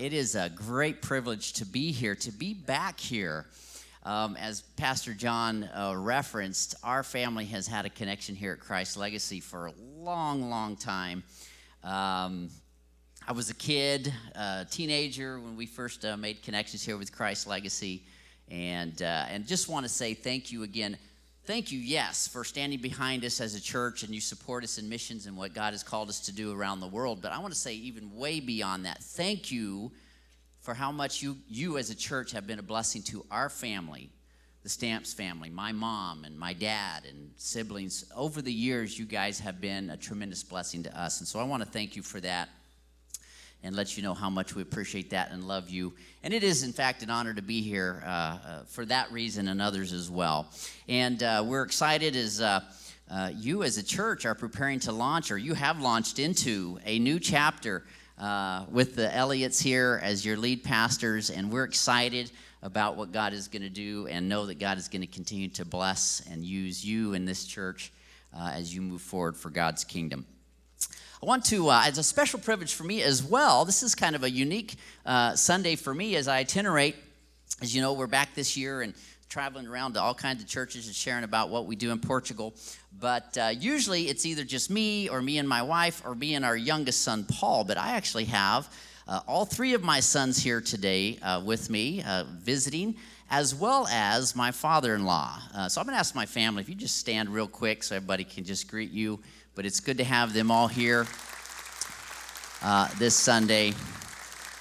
it is a great privilege to be here, to be back here. Um, as Pastor John uh, referenced, our family has had a connection here at Christ Legacy for a long, long time. Um, I was a kid, a teenager when we first uh, made connections here with Christ Legacy, and uh, and just want to say thank you again. Thank you, yes, for standing behind us as a church and you support us in missions and what God has called us to do around the world. But I want to say even way beyond that, thank you for how much you you as a church have been a blessing to our family, the Stamps family, my mom and my dad and siblings. Over the years, you guys have been a tremendous blessing to us, and so I want to thank you for that and let you know how much we appreciate that and love you. And it is, in fact, an honor to be here uh, uh, for that reason and others as well. And uh, we're excited as uh, uh, you, as a church, are preparing to launch, or you have launched into a new chapter uh, with the Elliots here as your lead pastors. And we're excited about what God is going to do and know that God is going to continue to bless and use you in this church as you move forward for God's kingdom. I want to, uh, it's a special privilege for me as well. This is kind of a unique uh, Sunday for me as I itinerate. As you know, we're back this year and traveling around to all kinds of churches and sharing about what we do in Portugal. But uh, usually it's either just me or me and my wife or me and our youngest son, Paul. But I actually have uh, all three of my sons here today uh, with me uh, visiting as well as my father in law. Uh, so I'm going to ask my family if you just stand real quick so everybody can just greet you but it's good to have them all here uh, this Sunday.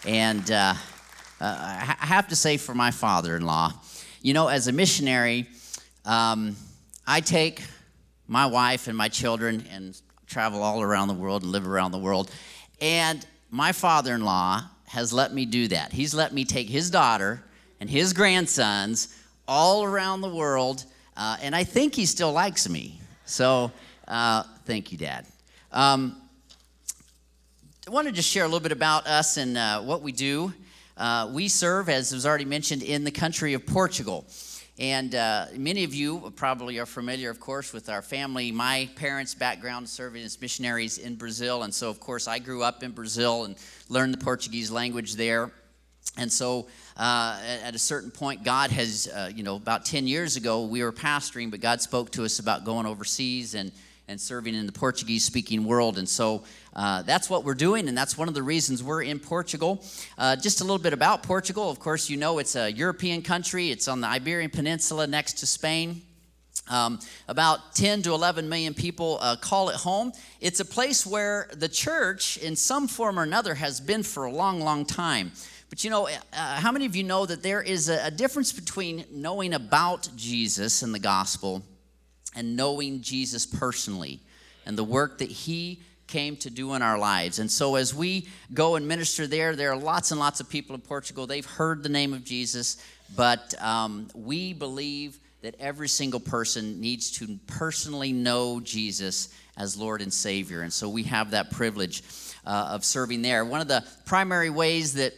And uh, uh, I have to say, for my father in law, you know, as a missionary, um, I take my wife and my children and travel all around the world and live around the world. And my father in law has let me do that. He's let me take his daughter and his grandsons all around the world. Uh, and I think he still likes me. So, uh, thank you, Dad. Um, I want to just share a little bit about us and uh, what we do. Uh, we serve, as was already mentioned, in the country of Portugal. And uh, many of you probably are familiar, of course, with our family. My parents' background serving as missionaries in Brazil. And so, of course, I grew up in Brazil and learned the Portuguese language there. And so, uh, at a certain point, God has, uh, you know, about 10 years ago, we were pastoring, but God spoke to us about going overseas and and serving in the Portuguese speaking world. And so uh, that's what we're doing, and that's one of the reasons we're in Portugal. Uh, just a little bit about Portugal. Of course, you know it's a European country, it's on the Iberian Peninsula next to Spain. Um, about 10 to 11 million people uh, call it home. It's a place where the church, in some form or another, has been for a long, long time. But you know, uh, how many of you know that there is a, a difference between knowing about Jesus and the gospel and knowing Jesus personally and the work that he came to do in our lives. And so as we go and minister there, there are lots and lots of people in Portugal. They've heard the name of Jesus, but um, we believe that every single person needs to personally know Jesus as Lord and Savior. And so we have that privilege uh, of serving there. One of the primary ways that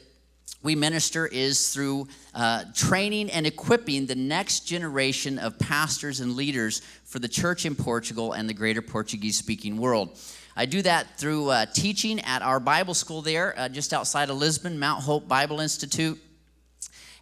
we minister is through uh, training and equipping the next generation of pastors and leaders for the church in Portugal and the greater Portuguese speaking world. I do that through uh, teaching at our Bible school there, uh, just outside of Lisbon, Mount Hope Bible Institute.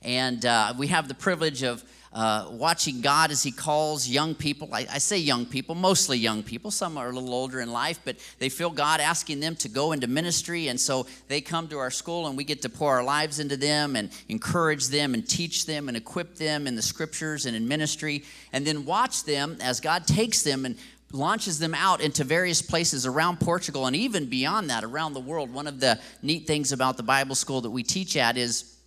And uh, we have the privilege of uh, watching God as He calls young people. I, I, say young people, mostly young people. Some are a little older in life, but they feel God asking them to go into ministry. And so they come to our school and we get to pour our lives into them and encourage them and teach them and equip them in the scriptures and in ministry. And then watch them as God takes them and launches them out into various places around Portugal and even beyond that, around the world. One of the neat things about the Bible school that we teach at is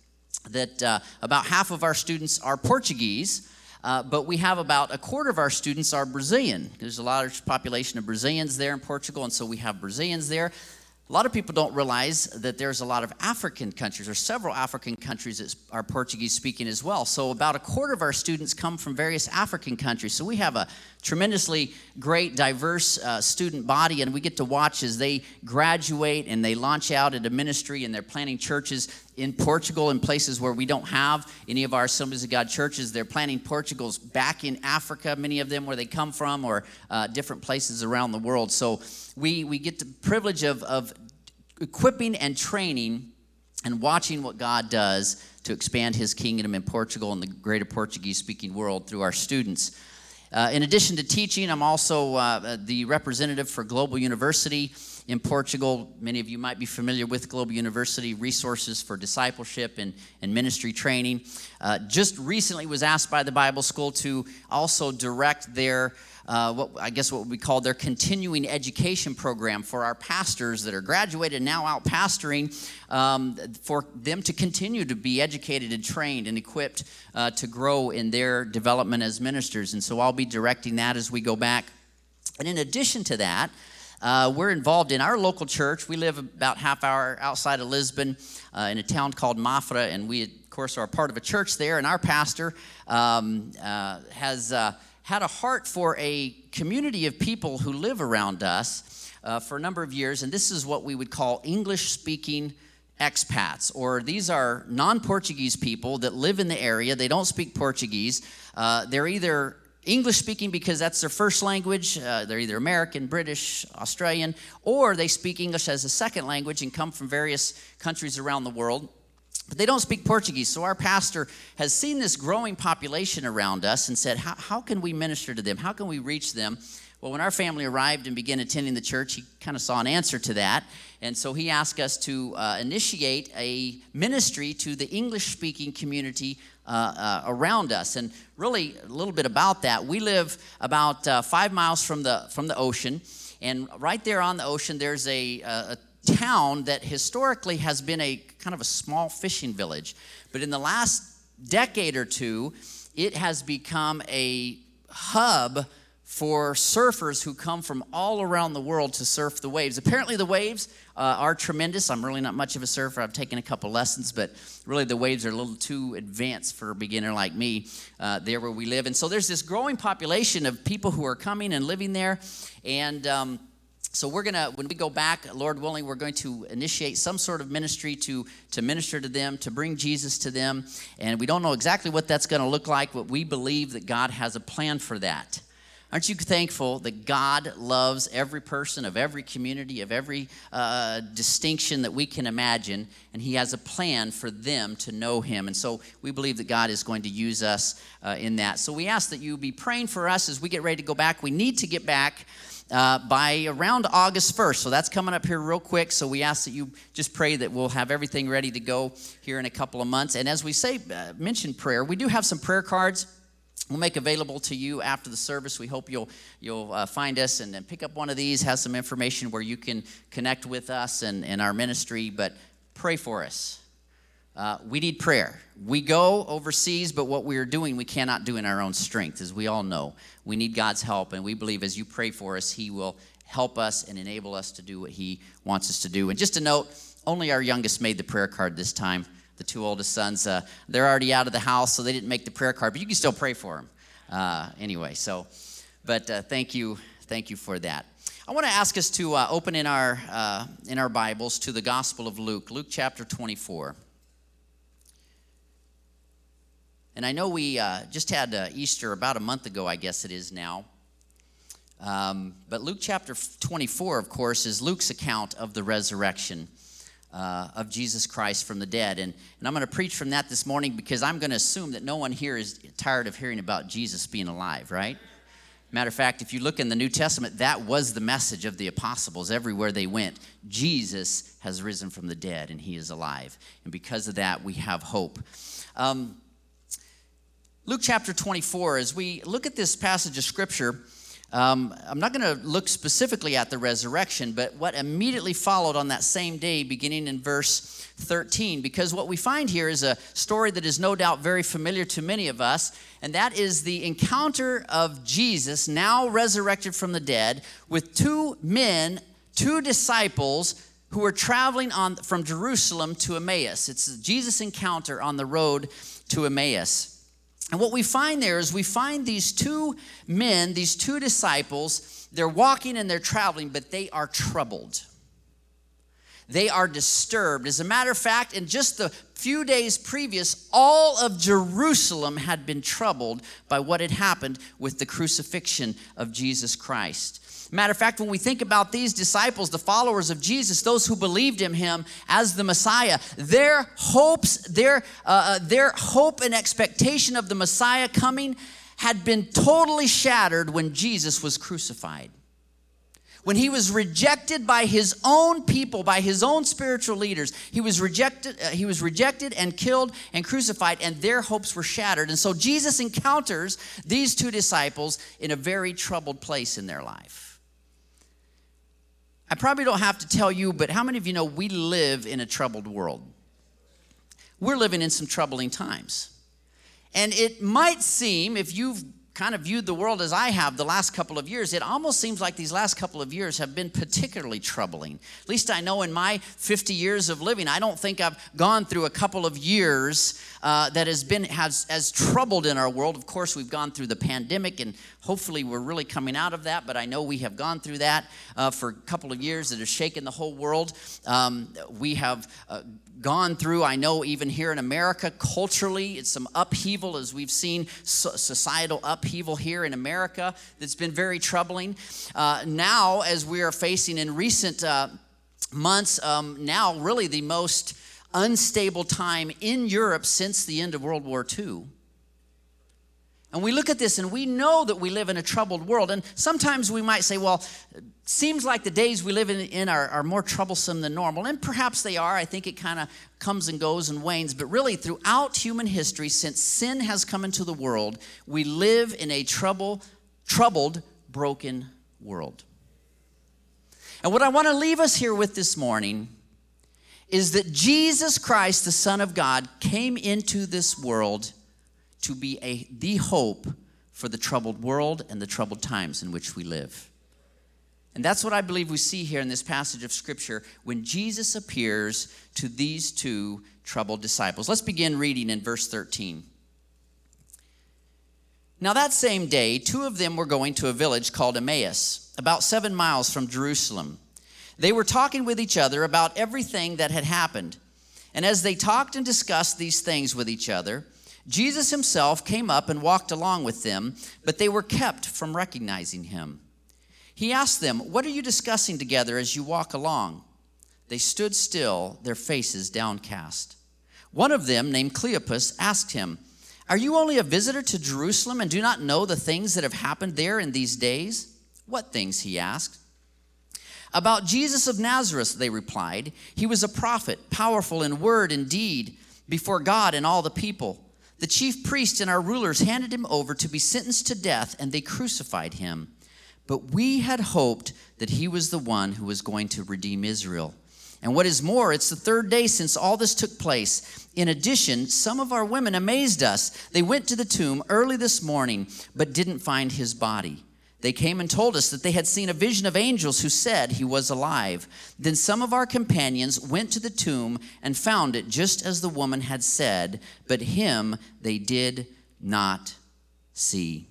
that uh, about half of our students are Portuguese. Uh, but we have about a quarter of our students are Brazilian. There's a large population of Brazilians there in Portugal, and so we have Brazilians there. A lot of people don't realize that there's a lot of African countries, or several African countries that are Portuguese speaking as well. So, about a quarter of our students come from various African countries. So, we have a tremendously great, diverse uh, student body, and we get to watch as they graduate and they launch out into ministry and they're planting churches in Portugal in places where we don't have any of our Assemblies of God churches. They're planting Portugals back in Africa, many of them where they come from, or uh, different places around the world. So, we, we get the privilege of, of equipping and training and watching what God does to expand his kingdom in Portugal and the greater Portuguese speaking world through our students. Uh, in addition to teaching, I'm also uh, the representative for Global University in Portugal. Many of you might be familiar with Global University resources for discipleship and, and ministry training. Uh, just recently was asked by the Bible School to also direct their uh, what I guess what we call their continuing education program for our pastors that are graduated now out pastoring, um, for them to continue to be educated and trained and equipped uh, to grow in their development as ministers. And so I'll be directing that as we go back. And in addition to that, uh, we're involved in our local church. We live about half hour outside of Lisbon uh, in a town called Mafra, and we, of course, are part of a church there. And our pastor um, uh, has uh, had a heart for a community of people who live around us uh, for a number of years, and this is what we would call English speaking expats, or these are non Portuguese people that live in the area. They don't speak Portuguese. Uh, they're either English speaking because that's their first language. Uh, they're either American, British, Australian, or they speak English as a second language and come from various countries around the world. But they don't speak Portuguese. So our pastor has seen this growing population around us and said, How, how can we minister to them? How can we reach them? Well, when our family arrived and began attending the church, he kind of saw an answer to that. And so he asked us to uh, initiate a ministry to the English speaking community uh, uh, around us. And really, a little bit about that. We live about uh, five miles from the, from the ocean. And right there on the ocean, there's a, a town that historically has been a kind of a small fishing village. But in the last decade or two, it has become a hub for surfers who come from all around the world to surf the waves. Apparently, the waves uh, are tremendous. I'm really not much of a surfer. I've taken a couple lessons, but really the waves are a little too advanced for a beginner like me uh, there where we live. And so there's this growing population of people who are coming and living there. And um, so we're gonna when we go back lord willing we're going to initiate some sort of ministry to to minister to them to bring jesus to them and we don't know exactly what that's going to look like but we believe that god has a plan for that Aren't you thankful that God loves every person of every community, of every uh, distinction that we can imagine, and He has a plan for them to know Him? And so we believe that God is going to use us uh, in that. So we ask that you be praying for us as we get ready to go back. We need to get back. Uh, by around August 1st. So that's coming up here real quick. So we ask that you just pray that we'll have everything ready to go here in a couple of months. And as we say, uh, mention prayer, we do have some prayer cards we'll make available to you after the service. We hope you'll you'll uh, find us and, and pick up one of these. Has some information where you can connect with us and, and our ministry. But pray for us. Uh, we need prayer. We go overseas, but what we are doing, we cannot do in our own strength, as we all know. We need God's help, and we believe as you pray for us, He will help us and enable us to do what He wants us to do. And just a note, only our youngest made the prayer card this time the two oldest sons, uh, they're already out of the house, so they didn't make the prayer card, but you can still pray for them uh, anyway. So, but uh, thank you, thank you for that. I want to ask us to uh, open in our uh, in our Bibles to the Gospel of Luke, Luke chapter 24. And I know we uh, just had Easter about a month ago, I guess it is now. Um, but Luke chapter 24, of course, is Luke's account of the resurrection uh, of Jesus Christ from the dead. And, and I'm going to preach from that this morning because I'm going to assume that no one here is tired of hearing about Jesus being alive, right? Matter of fact, if you look in the New Testament, that was the message of the apostles everywhere they went. Jesus has risen from the dead and he is alive. And because of that, we have hope. Um, Luke chapter 24, as we look at this passage of scripture, um, I'm not going to look specifically at the resurrection, but what immediately followed on that same day, beginning in verse 13, because what we find here is a story that is no doubt very familiar to many of us, and that is the encounter of Jesus, now resurrected from the dead, with two men, two disciples who were traveling on from Jerusalem to Emmaus. It's Jesus' encounter on the road to Emmaus. And what we find there is we find these two men, these two disciples, they're walking and they're traveling, but they are troubled. They are disturbed. As a matter of fact, in just the few days previous, all of Jerusalem had been troubled by what had happened with the crucifixion of Jesus Christ. Matter of fact, when we think about these disciples, the followers of Jesus, those who believed in him as the Messiah, their hopes, their, uh, uh their hope and expectation of the Messiah coming had been totally shattered when Jesus was crucified. When he was rejected by his own people by his own spiritual leaders he was rejected uh, he was rejected and killed and crucified and their hopes were shattered. And so jesus encounters these two disciples in a very troubled place in their life i probably don't have to tell you but how many of you know we live in a troubled world? We're living in some troubling times. And it might seem if you've kind of viewed the world as I have the last couple of years, it almost seems like these last couple of years have been particularly troubling. At least I know in my 50 years of living, I don't think I've gone through a couple of years uh, that has been has as troubled in our world. Of course, we've gone through the pandemic, and hopefully we're really coming out of that. But I know we have gone through that uh, for a couple of years that has shaken the whole world. Um, we have. Uh, gone through, I know even here in America, culturally, it's some upheaval as we've seen societal upheaval here in America that's been very troubling. Uh, now, as we are facing in recent uh, months, um, now really the most unstable time in Europe since the end of World War II. And we look at this and we know that we live in a troubled world. And sometimes we might say, well, seems like the days we live in, in are, are more troublesome than normal. And perhaps they are. I think it kind of comes and goes and wanes. But really, throughout human history, since sin has come into the world, we live in a trouble, troubled, broken world. And what I want to leave us here with this morning is that Jesus Christ, the Son of God, came into this world to be a, the hope for the troubled world and the troubled times in which we live. And that's what I believe we see here in this passage of Scripture when Jesus appears to these two troubled disciples. Let's begin reading in verse 13. Now, that same day, two of them were going to a village called Emmaus, about seven miles from Jerusalem. They were talking with each other about everything that had happened. And as they talked and discussed these things with each other, Jesus himself came up and walked along with them, but they were kept from recognizing him. He asked them, What are you discussing together as you walk along? They stood still, their faces downcast. One of them, named Cleopas, asked him, Are you only a visitor to Jerusalem and do not know the things that have happened there in these days? What things? he asked. About Jesus of Nazareth, they replied. He was a prophet, powerful in word and deed before God and all the people. The chief priests and our rulers handed him over to be sentenced to death, and they crucified him. But we had hoped that he was the one who was going to redeem Israel. And what is more, it's the third day since all this took place. In addition, some of our women amazed us. They went to the tomb early this morning, but didn't find his body. They came and told us that they had seen a vision of angels who said he was alive. Then some of our companions went to the tomb and found it just as the woman had said, but him they did not see.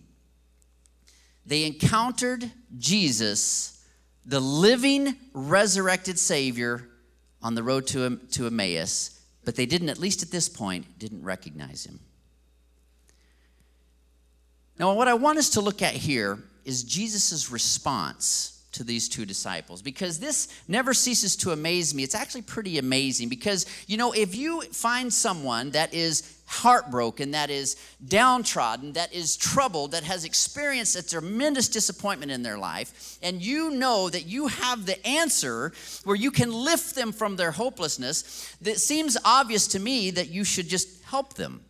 They encountered Jesus, the living, resurrected Savior, on the road to, to Emmaus, but they didn't, at least at this point, didn't recognize him. Now, what I want us to look at here is Jesus' response to these two disciples because this never ceases to amaze me. It's actually pretty amazing because, you know, if you find someone that is heartbroken, that is downtrodden, that is troubled, that has experienced a tremendous disappointment in their life, and you know that you have the answer where you can lift them from their hopelessness, it seems obvious to me that you should just help them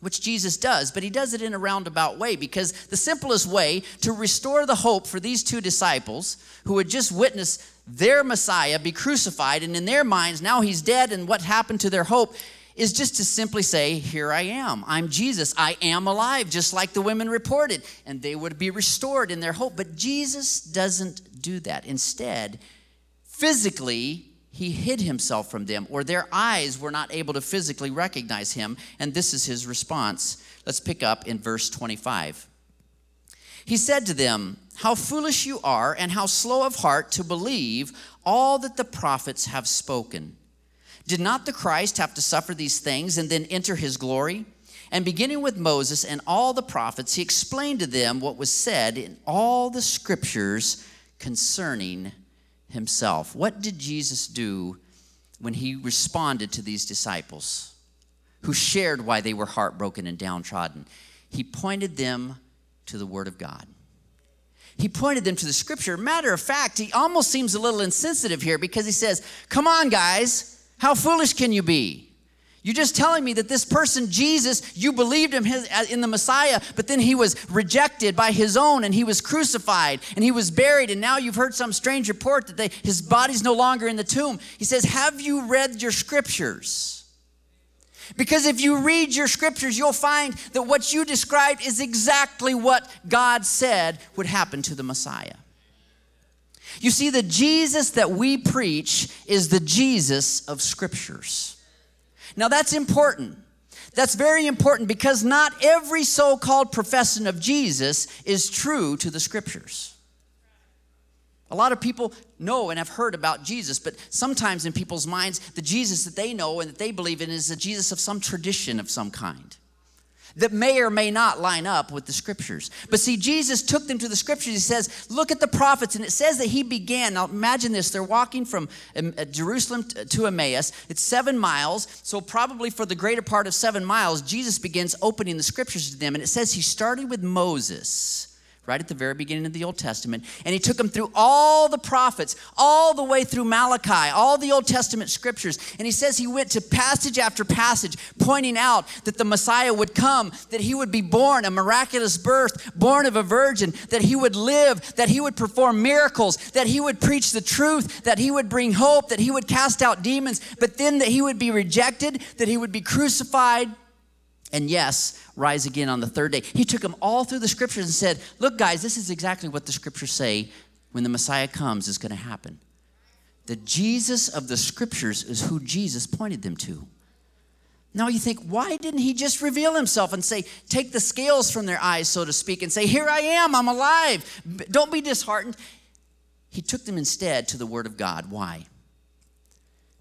which Jesus does, but he does it in a roundabout way because the simplest way to restore the hope for these two disciples who had just witnessed their Messiah be crucified, and in their minds, now he's dead, and what happened to their hope is just to simply say, Here I am. I'm Jesus. I am alive, just like the women reported, and they would be restored in their hope. But Jesus doesn't do that. Instead, physically, he hid himself from them, or their eyes were not able to physically recognize him. And this is his response. Let's pick up in verse 25. He said to them, How foolish you are, and how slow of heart to believe all that the prophets have spoken. Did not the Christ have to suffer these things and then enter his glory? And beginning with Moses and all the prophets, he explained to them what was said in all the scriptures concerning himself. What did Jesus do when he responded to these disciples who shared why they were heartbroken and downtrodden? He pointed them to the Word of God. He pointed them to the scripture. Matter of fact, he almost seems a little insensitive here because he says, Come on, guys, how foolish can you be? You're just telling me that this person, Jesus, you believed him uh, in the Messiah, but then he was rejected by his own and he was crucified and he was buried, and now you've heard some strange report that they, his body's no longer in the tomb. He says, Have you read your scriptures? Because if you read your scriptures, you'll find that what you described is exactly what God said would happen to the Messiah. You see, the Jesus that we preach is the Jesus of scriptures. Now, that's important. That's very important because not every so called profession of Jesus is true to the scriptures. A lot of people know and have heard about Jesus, but sometimes in people's minds, the Jesus that they know and that they believe in is a Jesus of some tradition of some kind that may or may not line up with the scriptures. But see, Jesus took them to the scriptures. He says, Look at the prophets. And it says that he began. Now imagine this they're walking from um, uh, Jerusalem to Emmaus. It's seven miles. So, probably for the greater part of seven miles, Jesus begins opening the scriptures to them. And it says he started with Moses right at the very beginning of the Old Testament. And he took them through all the prophets, all the way through Malachi, all the Old Testament scriptures. And he says he went to passage after passage, pointing out that the Messiah would come, that he would be born, a miraculous birth, born of a virgin, that he would live, that he would perform miracles, that he would preach the truth, that he would bring hope, that he would cast out demons, but then that he would be rejected, that he would be crucified and yes, rise again on the third day. He took them all through the scriptures and said, Look, guys, this is exactly what the scriptures say when the Messiah comes is going to happen. The Jesus of the scriptures is who Jesus pointed them to. Now you think, why didn't he just reveal himself and say, take the scales from their eyes, so to speak, and say, Here I am, I'm alive. Don't be disheartened. He took them instead to the Word of God. Why?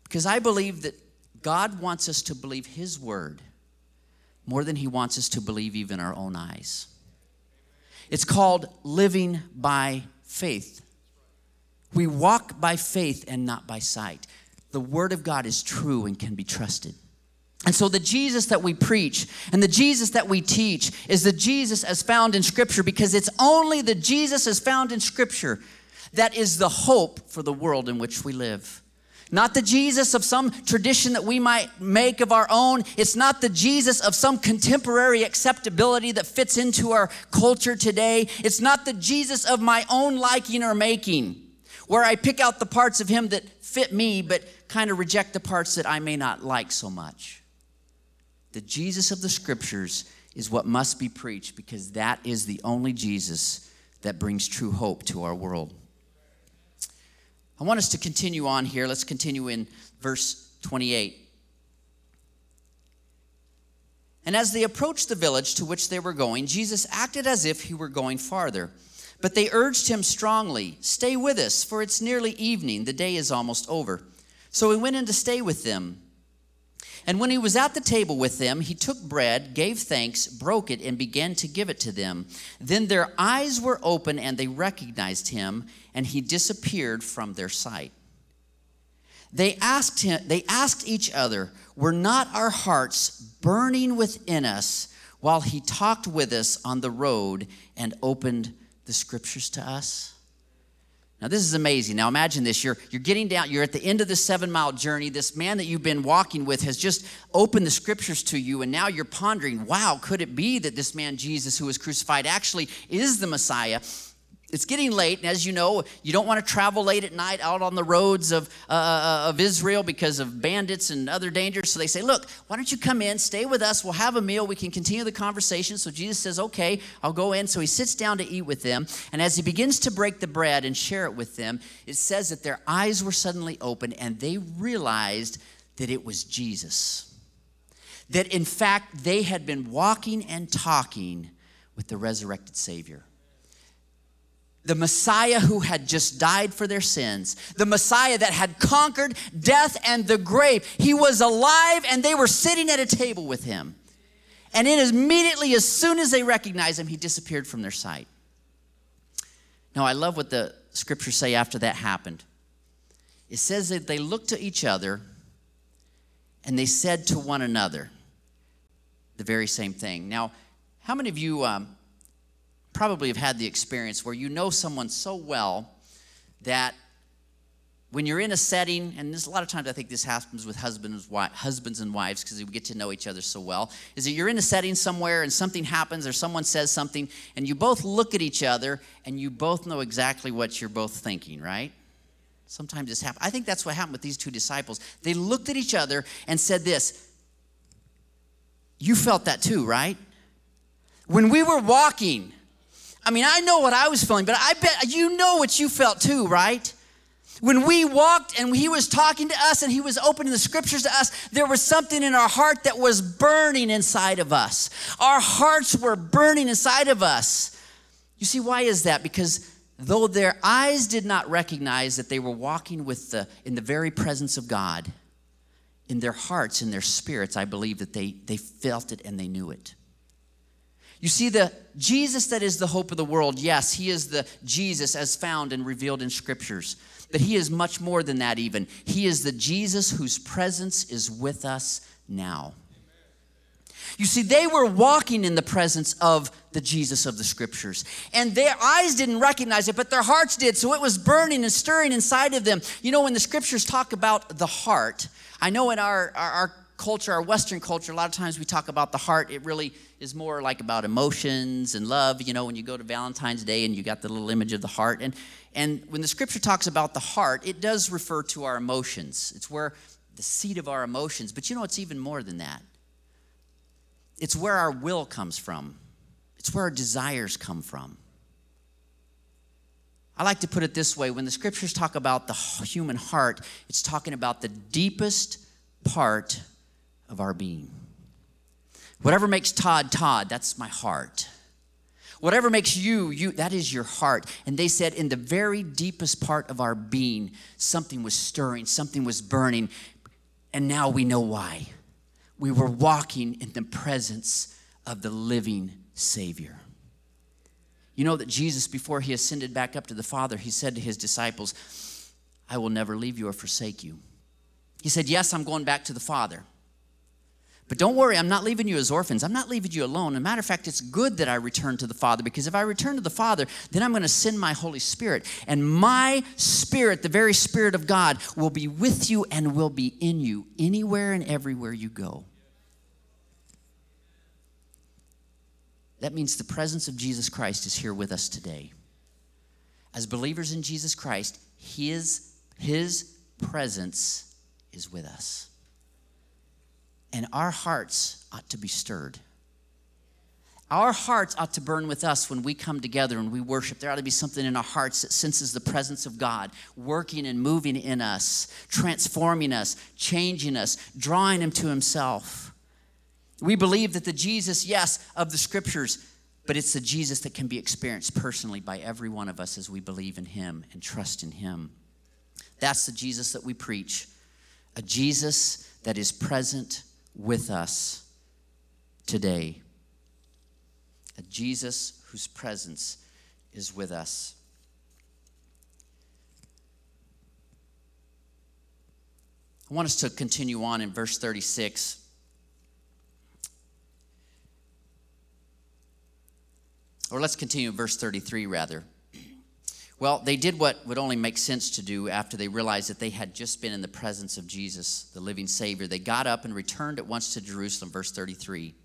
Because I believe that God wants us to believe His Word more than he wants us to believe even our own eyes. It's called living by faith. We walk by faith and not by sight. The Word of God is true and can be trusted. And so, the Jesus that we preach and the Jesus that we teach is the Jesus as found in Scripture because it's only the Jesus as found in Scripture that is the hope for the world in which we live. Not the Jesus of some tradition that we might make of our own. It's not the Jesus of some contemporary acceptability that fits into our culture today. It's not the Jesus of my own liking or making, where I pick out the parts of him that fit me, but kind of reject the parts that I may not like so much. The Jesus of the scriptures is what must be preached because that is the only Jesus that brings true hope to our world. I want us to continue on here. Let's continue in verse 28. And as they approached the village to which they were going, Jesus acted as if he were going farther. But they urged him strongly, Stay with us, for it's nearly evening. The day is almost over. So he went in to stay with them. And when he was at the table with them, he took bread, gave thanks, broke it, and began to give it to them. Then their eyes were open and they recognized him, and he disappeared from their sight. They asked him, they asked each other, Were not our hearts burning within us while he talked with us on the road and opened the scriptures to us? Now, this is amazing. Now, imagine this. You're, you're getting down, you're at the end of the seven mile journey. This man that you've been walking with has just opened the scriptures to you, and now you're pondering, wow, could it be that this man, Jesus, who was crucified, actually is the Messiah? It's getting late, and as you know, you don't want to travel late at night out on the roads of, uh, uh, of Israel because of bandits and other dangers. So they say, Look, why don't you come in, stay with us, we'll have a meal, we can continue the conversation. So Jesus says, Okay, I'll go in. So he sits down to eat with them, and as he begins to break the bread and share it with them, it says that their eyes were suddenly opened and they realized that it was Jesus. That in fact, they had been walking and talking with the resurrected Savior the Messiah who had just died for their sins, the Messiah that had conquered death and the grave. He was alive and they were sitting at a table with him. And it immediately, as soon as they recognized him, he disappeared from their sight. Now, I love what the scriptures say after that happened. It says that they looked to each other and they said to one another the very same thing. Now, how many of you um, probably have had the experience where you know someone so well that when you're in a setting, and there's a lot of times I think this happens with husbands, husbands and wives because we get to know each other so well, is that you're in a setting somewhere and something happens or someone says something, and you both look at each other and you both know exactly what you're both thinking, right? Sometimes this happens. I think that's what happened with these two disciples. They looked at each other and said this You felt that too, right? When we were walking, I mean, I know what I was feeling, but I bet you know what you felt too, right? When we walked and he was talking to us and he was opening the scriptures to us, there was something in our heart that was burning inside of us. Our hearts were burning inside of us. You see, why is that? Because though their eyes did not recognize that they were walking with the, in the very presence of God, in their hearts, in their spirits, I believe that they, they felt it and they knew it. You see, the Jesus that is the hope of the world, yes, he is the Jesus as found and revealed in scriptures. But he is much more than that, even. He is the Jesus whose presence is with us now. You see, they were walking in the presence of the Jesus of the scriptures. And their eyes didn't recognize it, but their hearts did. So it was burning and stirring inside of them. You know, when the scriptures talk about the heart, I know in our, our, our culture, our Western culture, a lot of times we talk about the heart. It really is more like about emotions and love. You know, when you go to Valentine's Day and you got the little image of the heart. And, and when the scripture talks about the heart, it does refer to our emotions. It's where the seat of our emotions. But you know, it's even more than that. It's where our will comes from, it's where our desires come from. I like to put it this way when the scriptures talk about the human heart, it's talking about the deepest part of our being. Whatever makes Todd Todd, that's my heart. Whatever makes you, you, that is your heart. And they said, in the very deepest part of our being, something was stirring, something was burning. And now we know why. We were walking in the presence of the living Savior. You know that Jesus, before he ascended back up to the Father, he said to his disciples, I will never leave you or forsake you. He said, Yes, I'm going back to the Father. But don't worry, I'm not leaving you as orphans. I'm not leaving you alone. As a matter of fact, it's good that I return to the Father because if I return to the Father, then I'm going to send my Holy Spirit. And my Spirit, the very Spirit of God, will be with you and will be in you anywhere and everywhere you go. That means the presence of Jesus Christ is here with us today. As believers in Jesus Christ, His, his presence is with us and our hearts ought to be stirred. Our hearts ought to burn with us when we come together and we worship. There ought to be something in our hearts that senses the presence of God working and moving in us, transforming us, changing us, drawing Him to Himself. We believe that the Jesus, yes, of the scriptures, but it's the Jesus that can be experienced personally by every one of us as we believe in Him and trust in Him. That's the Jesus that we preach a Jesus that is present with us today. A Jesus whose presence is with us. I want us to continue on in verse 36. Or let's continue in verse 33 rather. Well, they did what would only make sense to do after they realized that they had just been in the presence of Jesus, the living Savior. They got up and returned at once to Jerusalem, verse 33.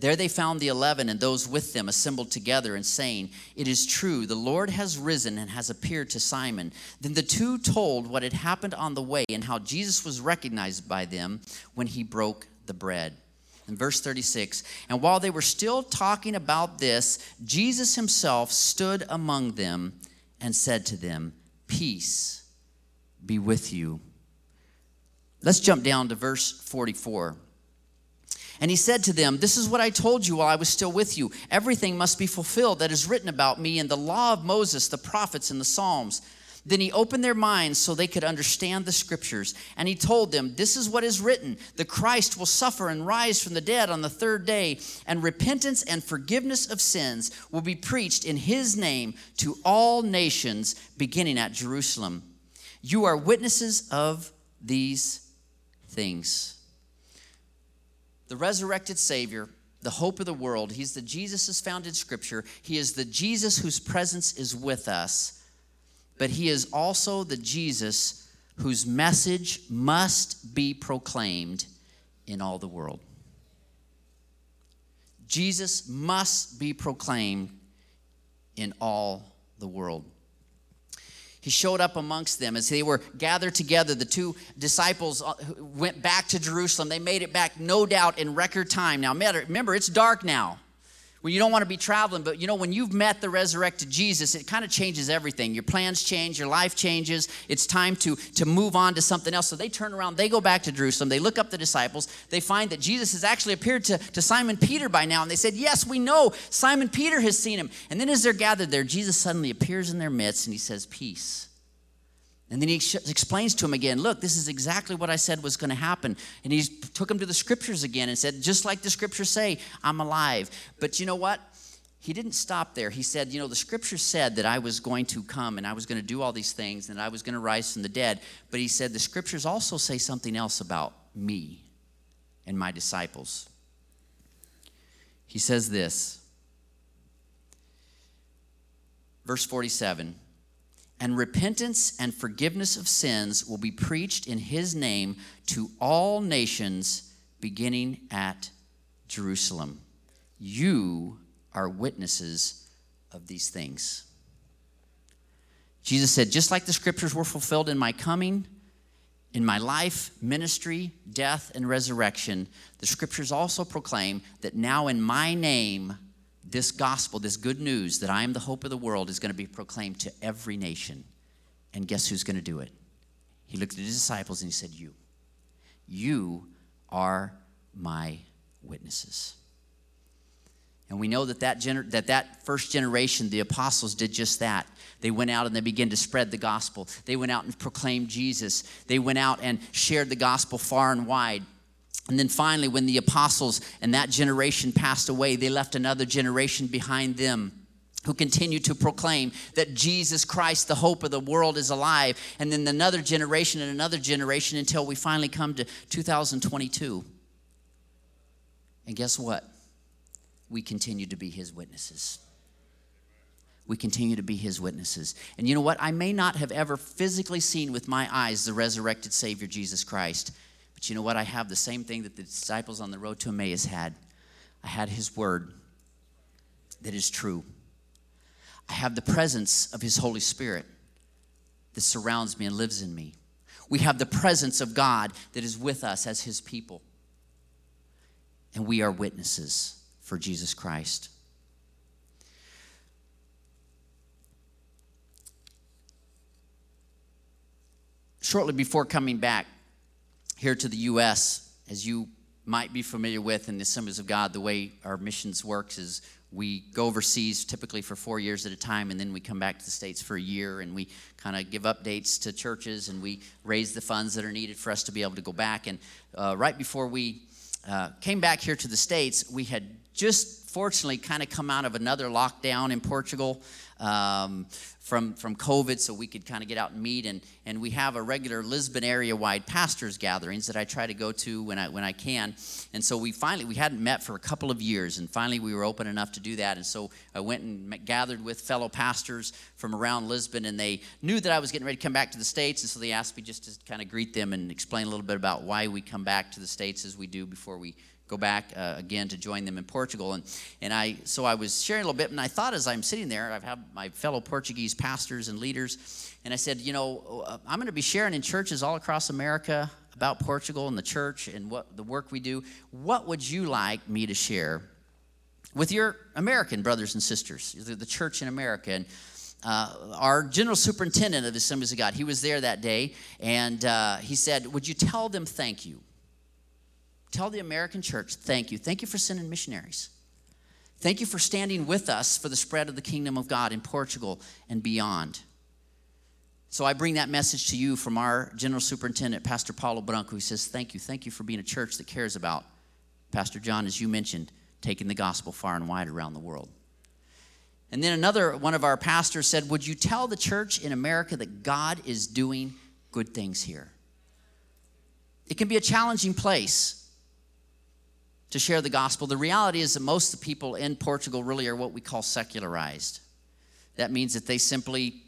There they found the eleven and those with them assembled together and saying, It is true, the Lord has risen and has appeared to Simon. Then the two told what had happened on the way and how Jesus was recognized by them when he broke the bread. In verse 36, and while they were still talking about this, Jesus himself stood among them and said to them, Peace be with you. Let's jump down to verse 44. And he said to them, This is what I told you while I was still with you. Everything must be fulfilled that is written about me in the law of Moses, the prophets, and the Psalms. Then he opened their minds so they could understand the scriptures. And he told them, This is what is written the Christ will suffer and rise from the dead on the third day, and repentance and forgiveness of sins will be preached in his name to all nations, beginning at Jerusalem. You are witnesses of these things. The resurrected Savior the hope of the world. He's the Jesus is found in Scripture. He is the Jesus whose presence is with us, but He is also the Jesus whose message must be proclaimed in all the world. Jesus must be proclaimed in all the world he showed up amongst them as they were gathered together. The two disciples uh, went back to Jerusalem. They made it back, no doubt, in record time. Now, remember, it's dark now. When you don't want to be traveling, but you know, when you've met the resurrected Jesus, it kind of changes everything. Your plans change, your life changes. It's time to, to move on to something else. So they turn around, they go back to Jerusalem, they look up the disciples, they find that Jesus has actually appeared to, to Simon Peter by now, and they said, Yes, we know Simon Peter has seen him. And then as they're gathered there, Jesus suddenly appears in their midst and he says, Peace and then he explains to him again, look, this is exactly what I said was going to happen. And he took him to the scriptures again and said, just like the scriptures say, I'm alive. But you know what? He didn't stop there. He said, you know, the scriptures said that I was going to come and I was going to do all these things and I was going to rise from the dead. But he said, the scriptures also say something else about me and my disciples. He says this, verse 47 and repentance and forgiveness of sins will be preached in his name to all nations, beginning at Jerusalem. You are witnesses of these things. Jesus said, just like the scriptures were fulfilled in my coming, in my life, ministry, death, and resurrection, the scriptures also proclaim that now in my name, this gospel, this good news that I am the hope of the world, is going to be proclaimed to every nation. And guess who's going to do it? He looked at his disciples and he said, You. You are my witnesses. And we know that that, gener- that that first generation, the apostles, did just that. They went out and they began to spread the gospel. They went out and proclaimed Jesus. They went out and shared the gospel far and wide. And then finally, when the apostles and that generation passed away, they left another generation behind them who continued to proclaim that Jesus Christ, the hope of the world, is alive. And then another generation and another generation until we finally come to 2022. And guess what? We continue to be his witnesses. We continue to be his witnesses. And you know what? I may not have ever physically seen with my eyes the resurrected Savior, Jesus Christ. But you know what? I have the same thing that the disciples on the road to Emmaus had. I had His Word that is true. I have the presence of His Holy Spirit that surrounds me and lives in me. We have the presence of God that is with us as His people. And we are witnesses for Jesus Christ. Shortly before coming back, here to the U.S., as you might be familiar with in the Assemblies of God, the way our missions works is we go overseas typically for four years at a time, and then we come back to the States for a year, and we kind of give updates to churches, and we raise the funds that are needed for us to be able to go back. And uh, right before we uh, came back here to the States, we had just fortunately kind of come out of another lockdown in Portugal um, from, from COVID so we could kind of get out and meet. And, and we have a regular Lisbon area wide pastors gatherings that I try to go to when I, when I can. And so we finally, we hadn't met for a couple of years and finally we were open enough to do that. And so I went and gathered with fellow pastors from around Lisbon and they knew that I was getting ready to come back to the States. And so they asked me just to kind of greet them and explain a little bit about why we come back to the States as we do before we go back uh, again to join them in Portugal. And, and I, so I was sharing a little bit, and I thought as I'm sitting there, I've had my fellow Portuguese pastors and leaders, and I said, you know, uh, I'm going to be sharing in churches all across America about Portugal and the church and what the work we do. What would you like me to share with your American brothers and sisters, the church in America? And uh, our general superintendent of the Assemblies of God, he was there that day, and uh, he said, Would you tell them thank you? Tell the American church, thank you. Thank you for sending missionaries. Thank you for standing with us for the spread of the kingdom of God in Portugal and beyond. So I bring that message to you from our General Superintendent, Pastor Paulo Branco, who says, Thank you. Thank you for being a church that cares about, Pastor John, as you mentioned, taking the gospel far and wide around the world. And then another one of our pastors said, Would you tell the church in America that God is doing good things here? It can be a challenging place to share the gospel. The reality is that most of the people in Portugal really are what we call secularized. That means that they simply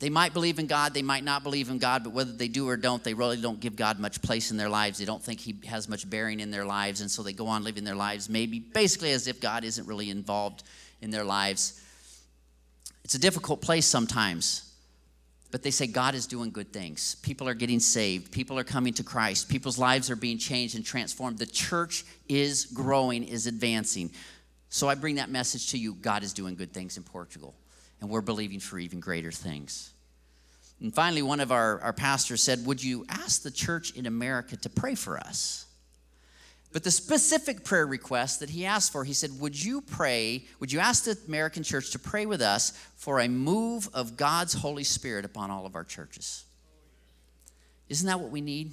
they might believe in God, they might not believe in God, but whether they do or don't, they really don't give God much place in their lives. They don't think He has much bearing in their lives, and so they go on living their lives maybe basically as if God isn't really involved in their lives. It's a difficult place sometimes, but they say God is doing good things. People are getting saved, people are coming to Christ, people's lives are being changed and transformed. The church is growing, is advancing. So I bring that message to you God is doing good things in Portugal and we're believing for even greater things. And finally, one of our, our pastors said, Would you ask the church in America to pray for us? But the specific prayer request that he asked for, he said, Would you pray, would you ask the American church to pray with us for a move of God's Holy Spirit upon all of our churches? Isn't that what we need?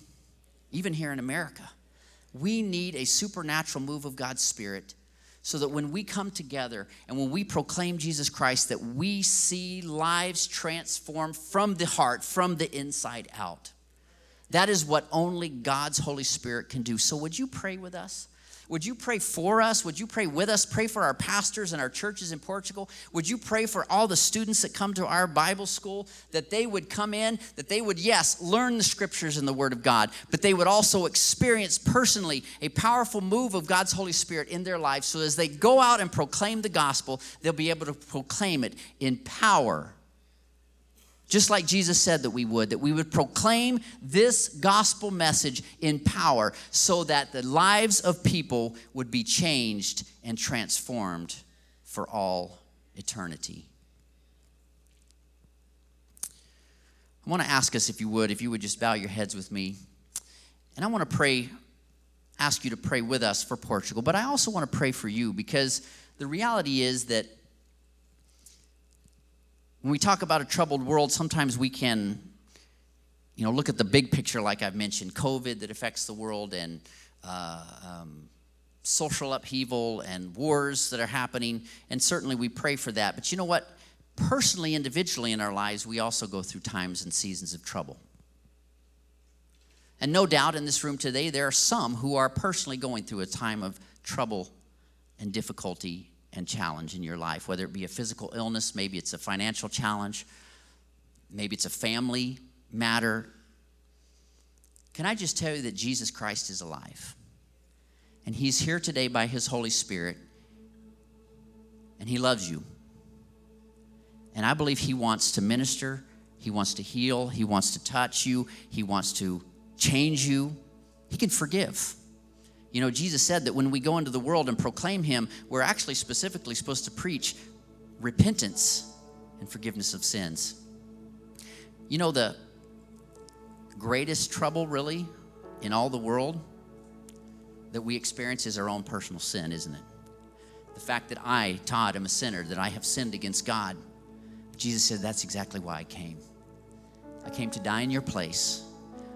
Even here in America. We need a supernatural move of God's Spirit so that when we come together and when we proclaim Jesus Christ that we see lives transformed from the heart from the inside out that is what only God's Holy Spirit can do so would you pray with us would you pray for us? Would you pray with us? Pray for our pastors and our churches in Portugal. Would you pray for all the students that come to our Bible school that they would come in, that they would, yes, learn the scriptures and the Word of God, but they would also experience personally a powerful move of God's Holy Spirit in their lives so as they go out and proclaim the gospel, they'll be able to proclaim it in power just like Jesus said that we would, that we would proclaim this gospel message in power so that the lives of people would be changed and transformed for all eternity. I want to ask us, if you would, if you would just bow your heads with me. And I want to pray, ask you to pray with us for Portugal, but I also want to pray for you because the reality is that when we talk about a troubled world, sometimes we can, you know, look at the big picture, like I've mentioned COVID that affects the world and uh, um, social upheaval and wars that are happening. And certainly we pray for that. But you know what? Personally, individually in our lives, we also go through times and seasons of trouble. And no doubt in this room today, there are some who are personally going through a time of trouble and difficulty and challenge in your life, whether it be a physical illness, maybe it's a financial challenge, maybe it's a family matter. Can I just tell you that Jesus Christ is alive? And He's here today by His Holy Spirit, and He loves you. And I believe He wants to minister, He wants to heal, He wants to touch you, He wants to change you, He can forgive. You know, Jesus said that when we go into the world and proclaim Him, we're actually specifically supposed to preach repentance and forgiveness of sins. You know, the greatest trouble, really, in all the world that we experience is our own personal sin, isn't it? The fact that I, Todd, am a sinner, that I have sinned against God. Jesus said, That's exactly why I came. I came to die in your place,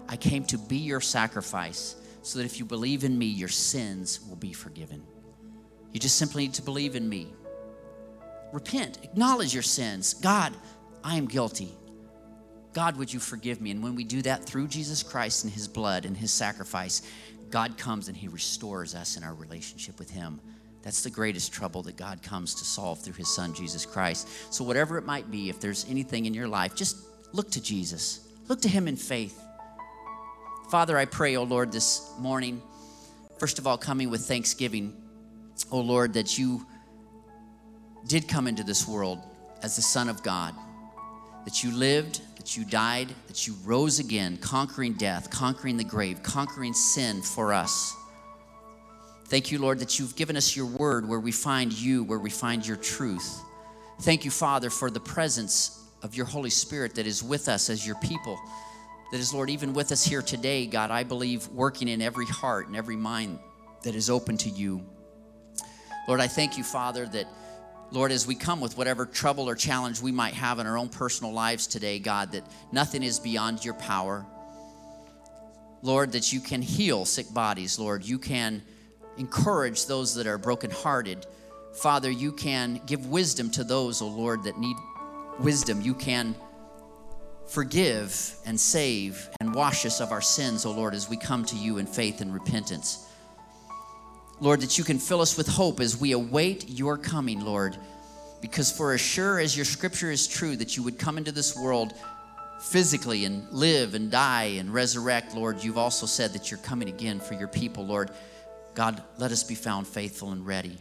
I came to be your sacrifice so that if you believe in me, your sins will be forgiven. You just simply need to believe in me. Repent, acknowledge your sins. God, I am guilty. God, would you forgive me? And when we do that through Jesus Christ and his blood and his sacrifice, God comes and he restores us in our relationship with him. That's the greatest trouble that God comes to solve through his son, Jesus Christ. So, whatever it might be, if there's anything in your life, just look to Jesus. Look to him in faith. Father, I pray, oh Lord, this morning, first of all, coming with thanksgiving, oh Lord, that you did come into this world as the Son of God, that you lived, that you died, that you rose again, conquering death, conquering the grave, conquering sin for us. Thank you, Lord, that you've given us your word where we find you, where we find your truth. Thank you, Father, for the presence of your Holy Spirit that is with us as your people that is, Lord, even with us here today, God, I believe working in every heart and every mind that is open to you. Lord, I thank you, Father, that Lord, as we come with whatever trouble or challenge we might have in our own personal lives today, God, that nothing is beyond your power. Lord, that you can heal sick bodies, Lord. You can encourage those that are brokenhearted. Father, you can give wisdom to those, O oh Lord, that need wisdom. You can forgive and save and wash us of our sins, O Lord, as we come to you in faith and repentance. Lord, that you can fill us with hope as we await your coming, Lord. Because for as sure as your scripture is true that you would come into this world physically and live and die and resurrect, Lord, you've also said that you're coming again for your people, Lord. God, let us be found faithful and ready.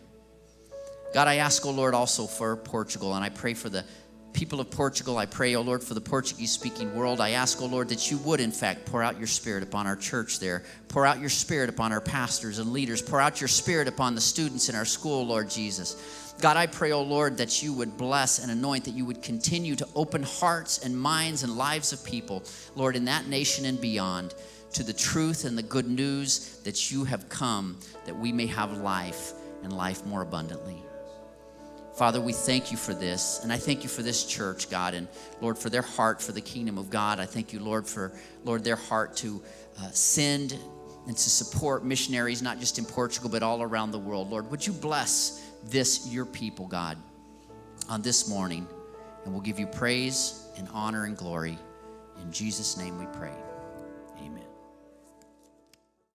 God, I ask, oh Lord, also for Portugal, and I pray for the people of Portugal. I pray, oh Lord, for the Portuguese speaking world. I ask, oh Lord, that you would, in fact, pour out your spirit upon our church there. Pour out your spirit upon our pastors and leaders. Pour out your spirit upon the students in our school, Lord Jesus. God, I pray, oh Lord, that you would bless and anoint, that you would continue to open hearts and minds and lives of people, Lord, in that nation and beyond, to the truth and the good news that you have come that we may have life and life more abundantly. Father, we thank you for this. And I thank you for this church, God, and Lord, for their heart for the kingdom of God. I thank you, Lord, for, Lord, their heart to uh, send and to support missionaries, not just in Portugal, but all around the world. Lord, would you bless this, your people, God, on this morning? And we'll give you praise and honor and glory. In Jesus' name we pray.